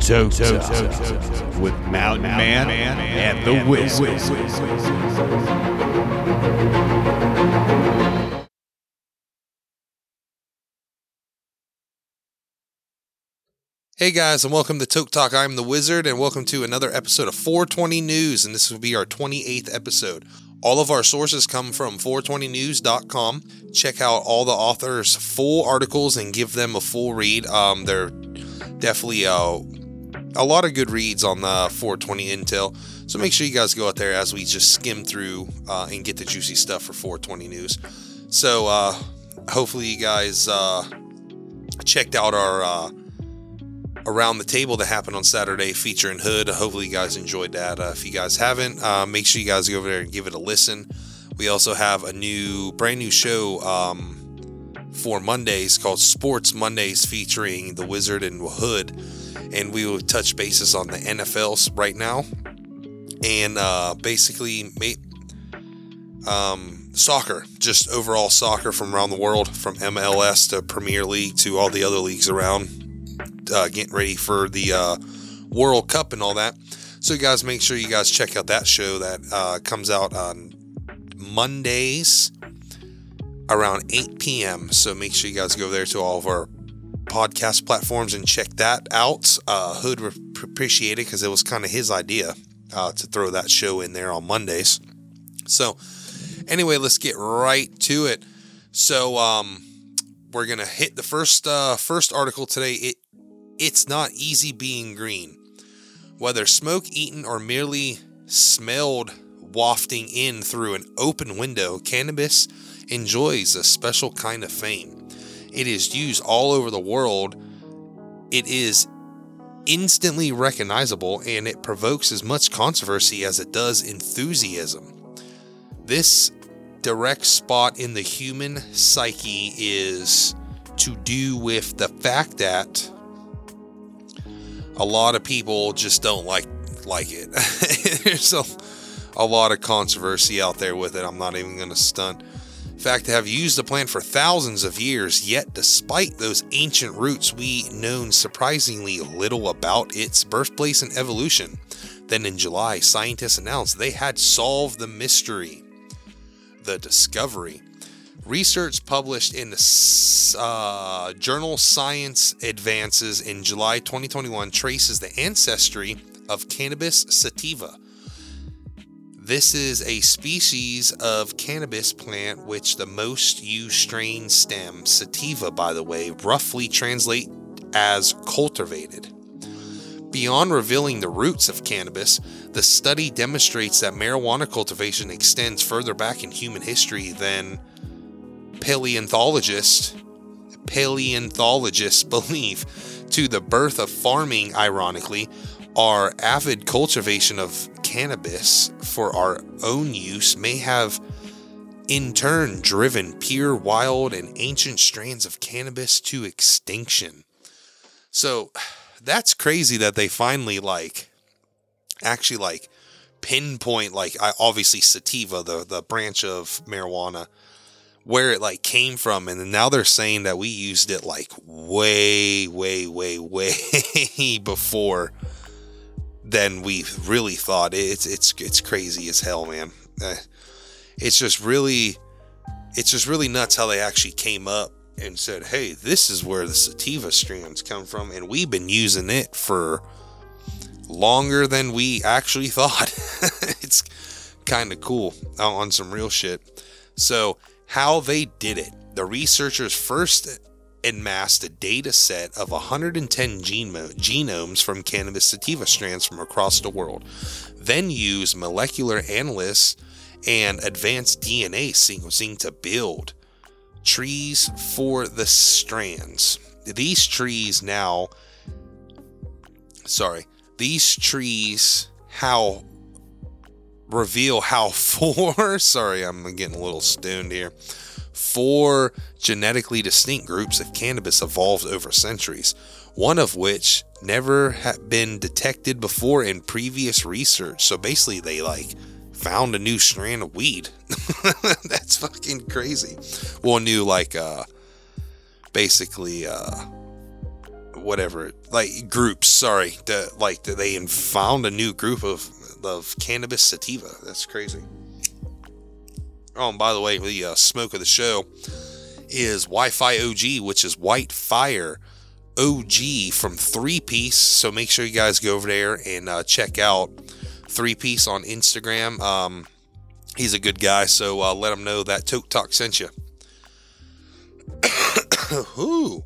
Toke Talk with Mountain Man, and the Wiz. Hey guys, and welcome to Toke Talk. I'm the Wizard, and welcome to another episode of 420 News, and this will be our 28th episode. All of our sources come from 420news.com. Check out all the authors' full articles and give them a full read. Um, they're definitely uh, a lot of good reads on the 420 Intel. So make sure you guys go out there as we just skim through uh, and get the juicy stuff for 420 News. So uh, hopefully you guys uh, checked out our uh, around the table that happened on Saturday featuring Hood. Hopefully, you guys enjoyed that. Uh, if you guys haven't, uh, make sure you guys go over there and give it a listen. We also have a new, brand new show um, for Mondays called Sports Mondays featuring the Wizard and Hood, and we will touch bases on the NFLs right now, and uh, basically, um, soccer, just overall soccer from around the world, from MLS to Premier League to all the other leagues around uh, getting ready for the uh, World Cup and all that. So, you guys make sure you guys check out that show that uh, comes out on Mondays around 8 p.m. So, make sure you guys go there to all of our podcast platforms and check that out. Uh, Hood would appreciate it because it was kind of his idea uh, to throw that show in there on Mondays. So, anyway, let's get right to it. So, um, we're gonna hit the first uh, first article today. It it's not easy being green. Whether smoke eaten or merely smelled wafting in through an open window, cannabis enjoys a special kind of fame. It is used all over the world. It is instantly recognizable and it provokes as much controversy as it does enthusiasm. This direct spot in the human psyche is to do with the fact that a lot of people just don't like like it. There's a, a lot of controversy out there with it. I'm not even going to stunt. Fact, have used the plant for thousands of years, yet despite those ancient roots, we known surprisingly little about its birthplace and evolution. Then in July, scientists announced they had solved the mystery, the discovery. Research published in the uh, journal Science Advances in July 2021 traces the ancestry of Cannabis sativa. This is a species of cannabis plant which the most used strain stem, sativa, by the way, roughly translate as cultivated. Beyond revealing the roots of cannabis, the study demonstrates that marijuana cultivation extends further back in human history than paleontologists paleontologists believe to the birth of farming ironically our avid cultivation of cannabis for our own use may have in turn driven pure wild and ancient strains of cannabis to extinction. So that's crazy that they finally like actually like pinpoint like I obviously sativa the the branch of marijuana where it like came from and now they're saying that we used it like way way way way before than we really thought. It's it's it's crazy as hell man. Eh, it's just really it's just really nuts how they actually came up and said hey this is where the sativa strands come from and we've been using it for longer than we actually thought. It's kind of cool on some real shit. So how they did it. The researchers first amassed a data set of 110 genomes from cannabis sativa strands from across the world, then used molecular analysis and advanced DNA sequencing to build trees for the strands. These trees now, sorry, these trees how reveal how four, sorry, I'm getting a little stoned here, four genetically distinct groups of cannabis evolved over centuries, one of which never had been detected before in previous research. So basically, they like found a new strand of weed. That's fucking crazy. Well, new like uh basically uh whatever like groups. Sorry, like they found a new group of of cannabis sativa. That's crazy. Oh, and by the way, the uh, smoke of the show is Wi-Fi OG, which is White Fire OG from Three Piece. So make sure you guys go over there and uh, check out Three Piece on Instagram. Um, he's a good guy, so uh, let him know that Toke Talk sent you. Ooh.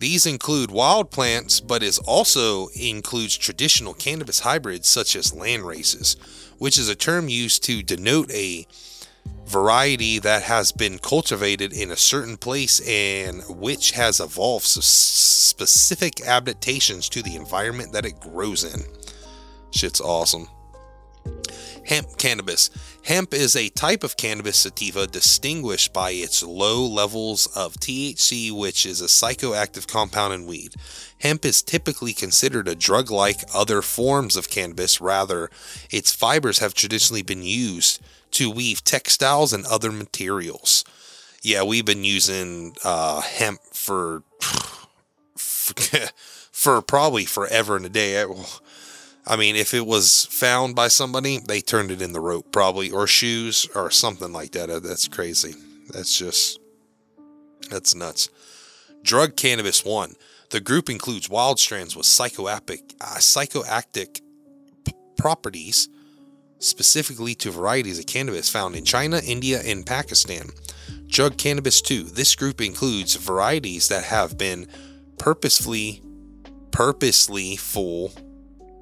These include wild plants, but it also includes traditional cannabis hybrids such as land races, which is a term used to denote a variety that has been cultivated in a certain place and which has evolved specific adaptations to the environment that it grows in. Shit's awesome. Hemp cannabis. Hemp is a type of cannabis sativa distinguished by its low levels of THC, which is a psychoactive compound in weed. Hemp is typically considered a drug like other forms of cannabis, rather, its fibers have traditionally been used to weave textiles and other materials. Yeah, we've been using uh, hemp for, for, probably forever and a day. I mean, if it was found by somebody, they turned it in the rope, probably, or shoes, or something like that. That's crazy. That's just, that's nuts. Drug cannabis one. The group includes wild strands with psychoactive, uh, psychoactive p- properties, specifically to varieties of cannabis found in China, India, and Pakistan. Drug cannabis 2. This group includes varieties that have been purposefully purposely full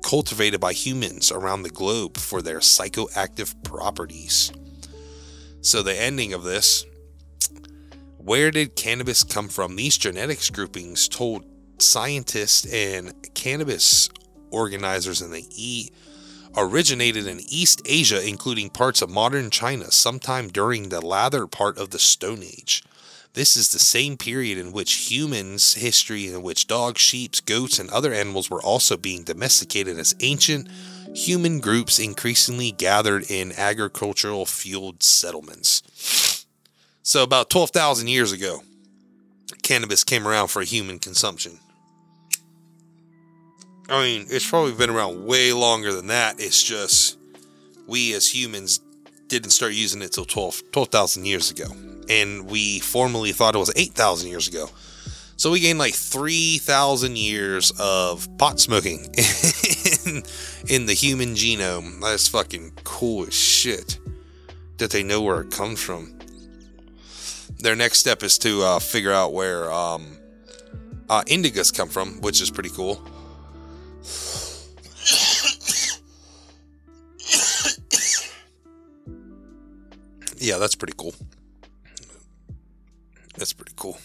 cultivated by humans around the globe for their psychoactive properties. So, the ending of this where did cannabis come from? These genetics groupings told scientists and cannabis organizers in the E originated in East Asia, including parts of modern China, sometime during the latter part of the Stone Age. This is the same period in which humans' history, in which dogs, sheep, goats, and other animals were also being domesticated as ancient human groups increasingly gathered in agricultural fueled settlements. So, about 12,000 years ago, cannabis came around for human consumption. I mean, it's probably been around way longer than that. It's just we as humans didn't start using it till 12,000 12, years ago and we formerly thought it was 8,000 years ago. So we gained like 3,000 years of pot smoking in, in, the human genome. That's fucking cool as shit that they know where it comes from. Their next step is to uh, figure out where um, uh, indicas come from, which is pretty cool. Yeah, that's pretty cool. That's pretty cool.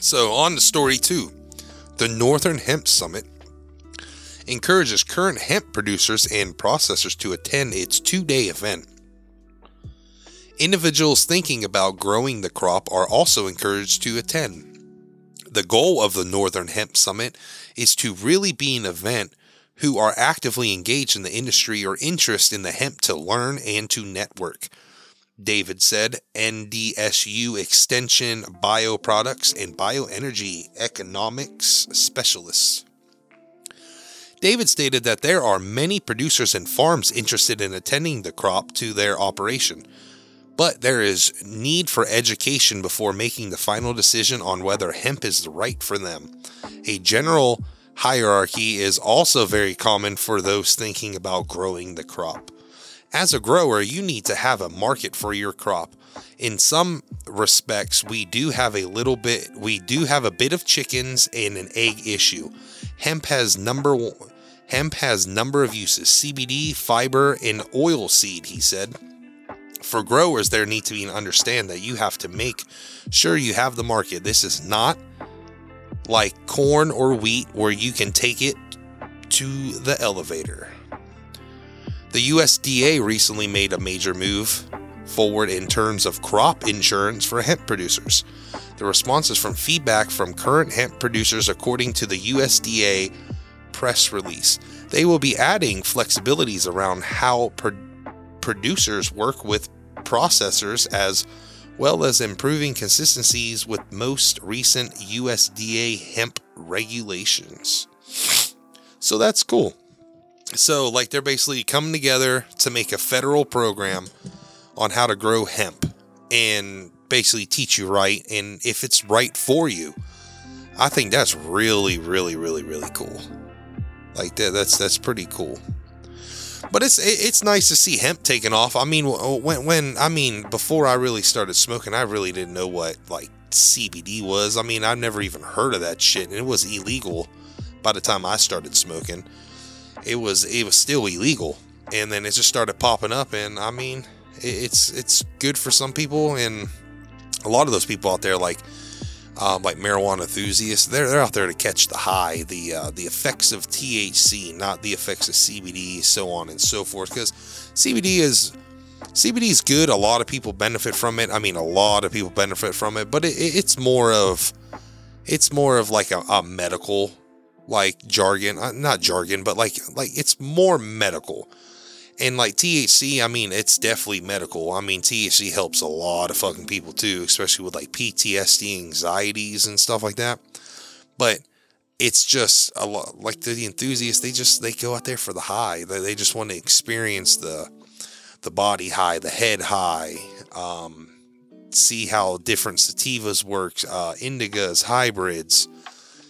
So, on to story two. The Northern Hemp Summit encourages current hemp producers and processors to attend its two day event. Individuals thinking about growing the crop are also encouraged to attend. The goal of the Northern Hemp Summit is to really be an event who are actively engaged in the industry or interest in the hemp to learn and to network. David said, NDSU Extension Bioproducts and Bioenergy Economics Specialists. David stated that there are many producers and farms interested in attending the crop to their operation, but there is need for education before making the final decision on whether hemp is right for them. A general hierarchy is also very common for those thinking about growing the crop. As a grower, you need to have a market for your crop. In some respects, we do have a little bit, we do have a bit of chickens and an egg issue. Hemp has number one, hemp has number of uses: CBD, fiber, and oil seed. He said. For growers, there need to be an understand that you have to make sure you have the market. This is not like corn or wheat where you can take it to the elevator. The USDA recently made a major move forward in terms of crop insurance for hemp producers. The response is from feedback from current hemp producers, according to the USDA press release. They will be adding flexibilities around how pro- producers work with processors as well as improving consistencies with most recent USDA hemp regulations. So that's cool. So, like, they're basically coming together to make a federal program on how to grow hemp and basically teach you right and if it's right for you. I think that's really, really, really, really cool. Like that, that's that's pretty cool. But it's it's nice to see hemp taking off. I mean, when when I mean before I really started smoking, I really didn't know what like CBD was. I mean, I've never even heard of that shit, and it was illegal by the time I started smoking. It was it was still illegal, and then it just started popping up, and I mean, it's it's good for some people, and a lot of those people out there like um, like marijuana enthusiasts, they're, they're out there to catch the high, the uh, the effects of THC, not the effects of CBD, so on and so forth. Because CBD is CBD is good. A lot of people benefit from it. I mean, a lot of people benefit from it, but it, it's more of it's more of like a, a medical like jargon, uh, not jargon, but like like it's more medical. And like THC, I mean, it's definitely medical. I mean, THC helps a lot of fucking people too, especially with like PTSD, anxieties, and stuff like that. But it's just a lot like the enthusiasts. They just they go out there for the high. They, they just want to experience the the body high, the head high. Um, see how different sativas work, uh, indicas, hybrids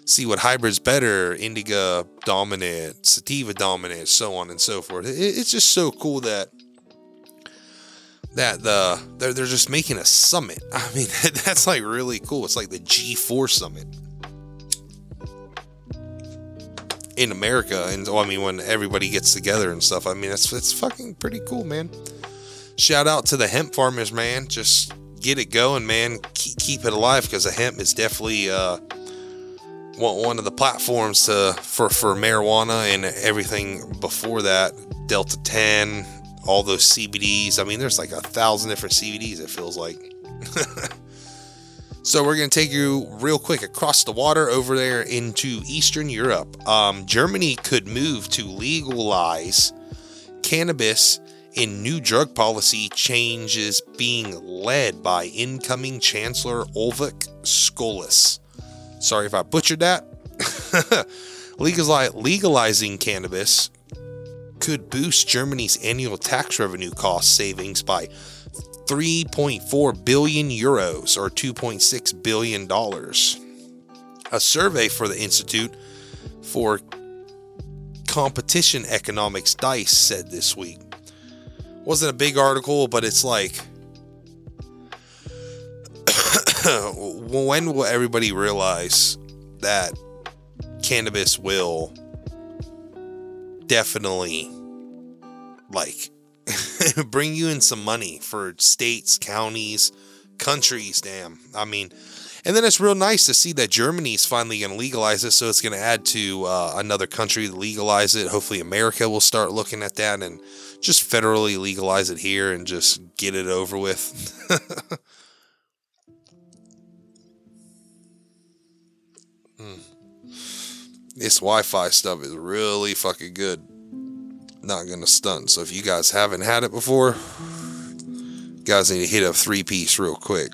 see what hybrid's better, indica dominant, sativa dominant, so on and so forth. It, it's just so cool that that the they're they're just making a summit. I mean, that's like really cool. It's like the G4 summit in America, and oh, I mean, when everybody gets together and stuff. I mean, it's it's fucking pretty cool, man. Shout out to the hemp farmers, man. Just get it going, man. Keep, keep it alive because the hemp is definitely uh, one of the platforms to for for marijuana and everything before that delta 10 all those cbds i mean there's like a thousand different cbds it feels like. So we're going to take you real quick across the water over there into eastern europe. Um, germany could move to legalize cannabis in new drug policy changes being led by incoming chancellor ulrich Scholz. Sorry if I butchered that. legalizing cannabis could boost Germany's annual tax revenue cost savings by 3.4 billion euros or 2.6 billion dollars. A survey for the Institute for Competition Economics DICE said this week. Wasn't a big article, but it's like when will everybody realize that cannabis will definitely like bring you in some money for states, counties, countries, damn. I mean, and then it's real nice to see that Germany's finally going to legalize it. So it's going to add to uh, another country to legalize it. Hopefully, America will start looking at that and just federally legalize it here and just get it over with. Mm. this Wi-Fi stuff is really fucking good. Not gonna stunt. So if you guys haven't had it before, guys need to hit up three piece real quick.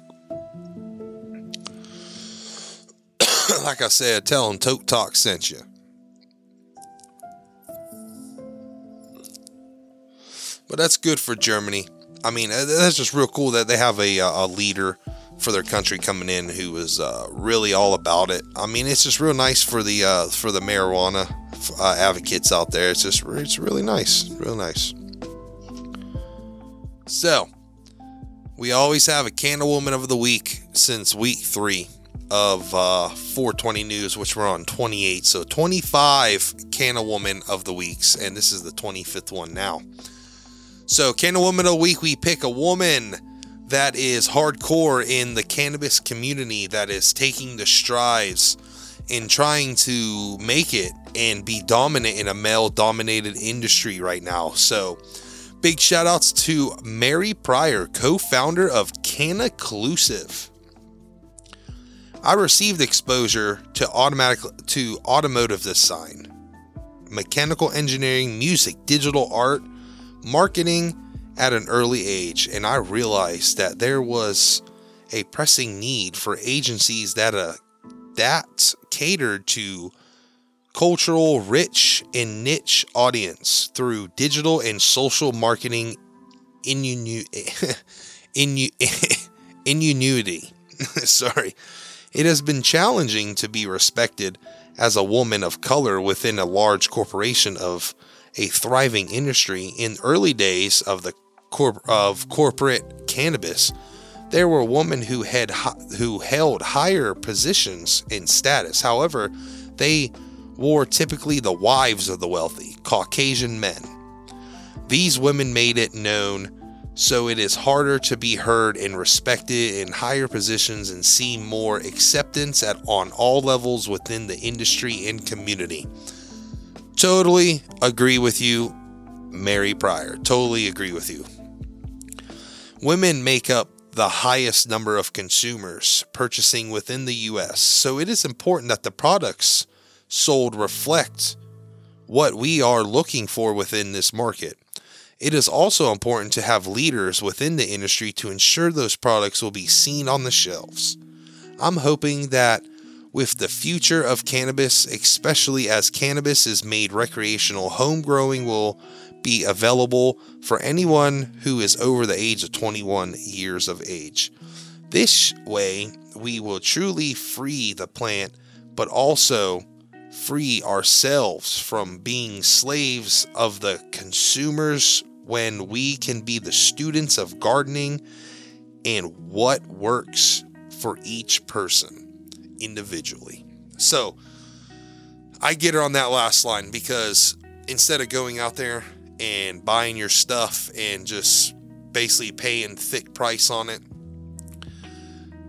like I said, tell them Toke Talk sent you. But that's good for Germany. I mean, that's just real cool that they have a, a leader for their country coming in who was uh, really all about it. I mean, it's just real nice for the uh, for the marijuana uh, advocates out there. It's just it's really nice, real nice. So, we always have a Canna Woman of the Week since week three of uh, 420 News, which we're on 28. So 25 Canna Woman of the Weeks, and this is the 25th one now. So, Canna Woman of the Week, we pick a woman that is hardcore in the cannabis community that is taking the strides in trying to make it and be dominant in a male dominated industry right now. So, big shout outs to Mary Pryor, co founder of Cannaclusive. I received exposure to automatic to automotive design, mechanical engineering, music, digital art, marketing, at an early age, and I realized that there was a pressing need for agencies that uh, that catered to cultural, rich, and niche audience through digital and social marketing inu- inu- ingenuity. Sorry. It has been challenging to be respected as a woman of color within a large corporation of a thriving industry in early days of the corp- of corporate cannabis there were women who had who held higher positions in status however they were typically the wives of the wealthy caucasian men these women made it known so it is harder to be heard and respected in higher positions and see more acceptance at on all levels within the industry and community. Totally agree with you, Mary Pryor. Totally agree with you. Women make up the highest number of consumers purchasing within the US, so it is important that the products sold reflect what we are looking for within this market. It is also important to have leaders within the industry to ensure those products will be seen on the shelves. I'm hoping that with the future of cannabis, especially as cannabis is made recreational, home growing will be available for anyone who is over the age of 21 years of age. This way, we will truly free the plant, but also free ourselves from being slaves of the consumers when we can be the students of gardening and what works for each person individually. So I get her on that last line because instead of going out there and buying your stuff and just basically paying thick price on it,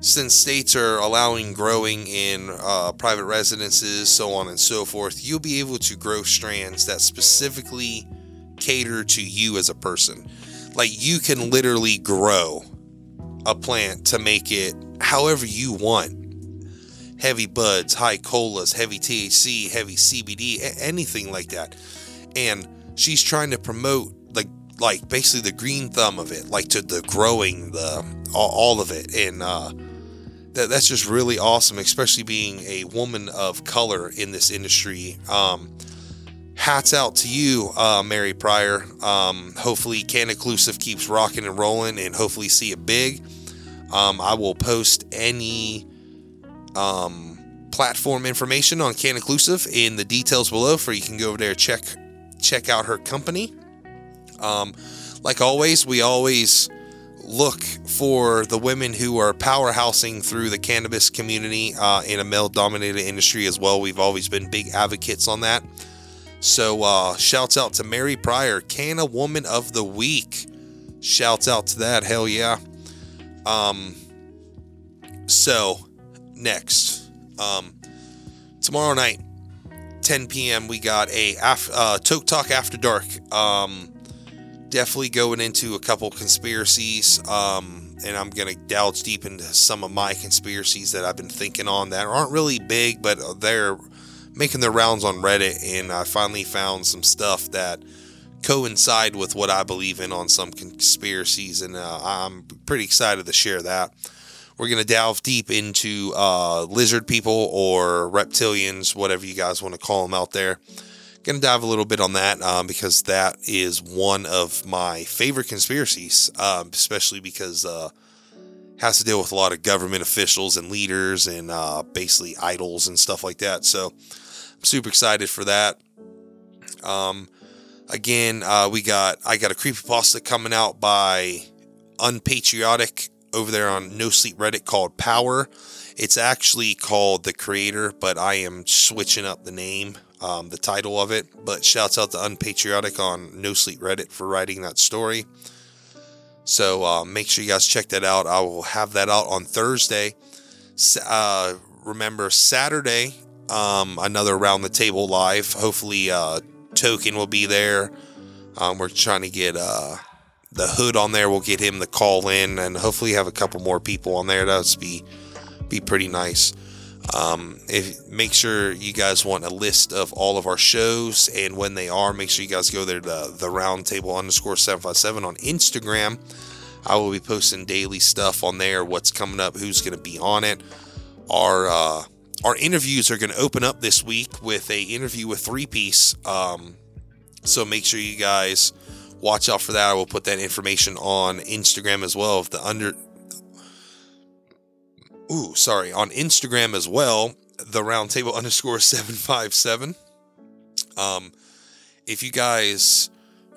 since states are allowing growing in uh, private residences, so on and so forth, you'll be able to grow strands that specifically cater to you as a person. Like you can literally grow a plant to make it however you want. Heavy buds, high colas, heavy THC, heavy CBD, anything like that. And she's trying to promote like like basically the green thumb of it, like to the growing, the all, all of it, and uh, that, that's just really awesome, especially being a woman of color in this industry. Um, hats out to you, uh, Mary Pryor. Um, hopefully, Cannaclusive keeps rocking and rolling, and hopefully see it big. Um, I will post any um, platform information on Cannaclusive in the details below, for you can go over there check check out her company. Um, like always, we always look for the women who are powerhousing through the cannabis community uh, in a male dominated industry as well. We've always been big advocates on that. So, uh, shouts out to Mary Pryor, Canna Woman of the Week. Shouts out to that. Hell yeah. Um, so, next, um, tomorrow night, 10 p.m., we got a af- uh, Toke Talk After Dark. Um, definitely going into a couple conspiracies. Um, and I'm going to delve deep into some of my conspiracies that I've been thinking on that aren't really big, but they're making their rounds on Reddit. And I finally found some stuff that coincide with what I believe in on some conspiracies. And uh, I'm pretty excited to share that. We're going to delve deep into uh, lizard people or reptilians, whatever you guys want to call them out there going to dive a little bit on that um, because that is one of my favorite conspiracies, um, especially because uh, has to deal with a lot of government officials and leaders and uh, basically idols and stuff like that. So I'm super excited for that. Um, again, uh, we got I got a creepypasta coming out by Unpatriotic over there on No Sleep Reddit called Power. It's actually called The Creator, but I am switching up the name um, the title of it. But shouts out to Unpatriotic on No Sleep Reddit for writing that story. So uh, make sure you guys check that out. I will have that out on Thursday. Uh, remember, Saturday, um, another Around the Table live. Hopefully, uh, Token will be there. Um, we're trying to get uh, the hood on there. We'll get him the call in, and hopefully have a couple more people on there. That's be be pretty nice. Um, if make sure you guys want a list of all of our shows and when they are, make sure you guys go there to the roundtable underscore 757 on Instagram. I will be posting daily stuff on there, what's coming up, who's going to be on it. Our uh, our interviews are going to open up this week with a interview with Three Piece. Um, so make sure you guys watch out for that. I will put that information on Instagram as well. Of the under, ooh, sorry, on Instagram as well. The roundtable underscore seven five seven. Um, if you guys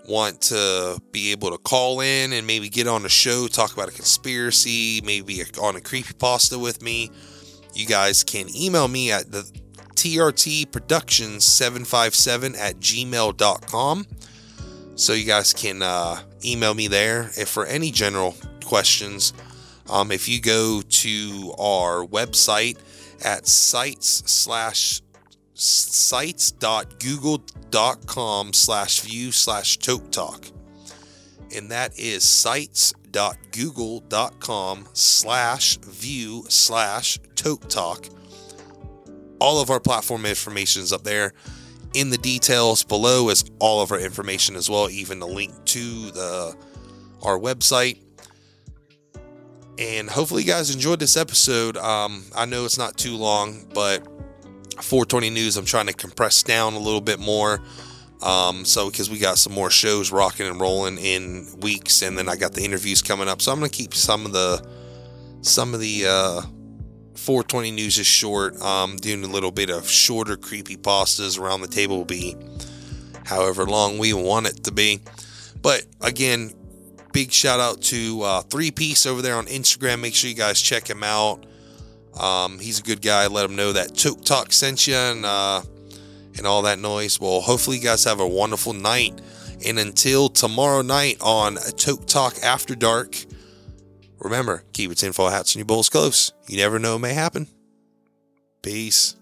want to be able to call in and maybe get on a show, talk about a conspiracy, maybe on a creepy pasta with me, you guys can email me at the TRT Productions 757 at gmail.com. So you guys can uh, email me there. If for any general questions. Um, if you go to our website at sites slash sites.google.com slash view slash toke talk. And that is sites.google.com slash view slash toke talk. All of our platform information is up there in the details below is all of our information as well even the link to the our website. And hopefully you guys enjoyed this episode. Um, i know it's not too long but 420 news i'm trying to compress down a little bit more um, so because we got some more shows rocking and rolling in weeks and then i got the interviews coming up. So i'm gonna keep some of the some of the uh, 420 news is short um, doing a little bit of shorter creepy pastas around the table will be however long we want it to be but again big shout out to uh, three piece over there on instagram make sure you guys check him out um, he's a good guy. Let him know that Toke Talk sent you and, uh, and all that noise. Well, hopefully, you guys have a wonderful night. And until tomorrow night on Toke Talk After Dark, remember keep your tinfoil hats and your bowls close. You never know what may happen. Peace.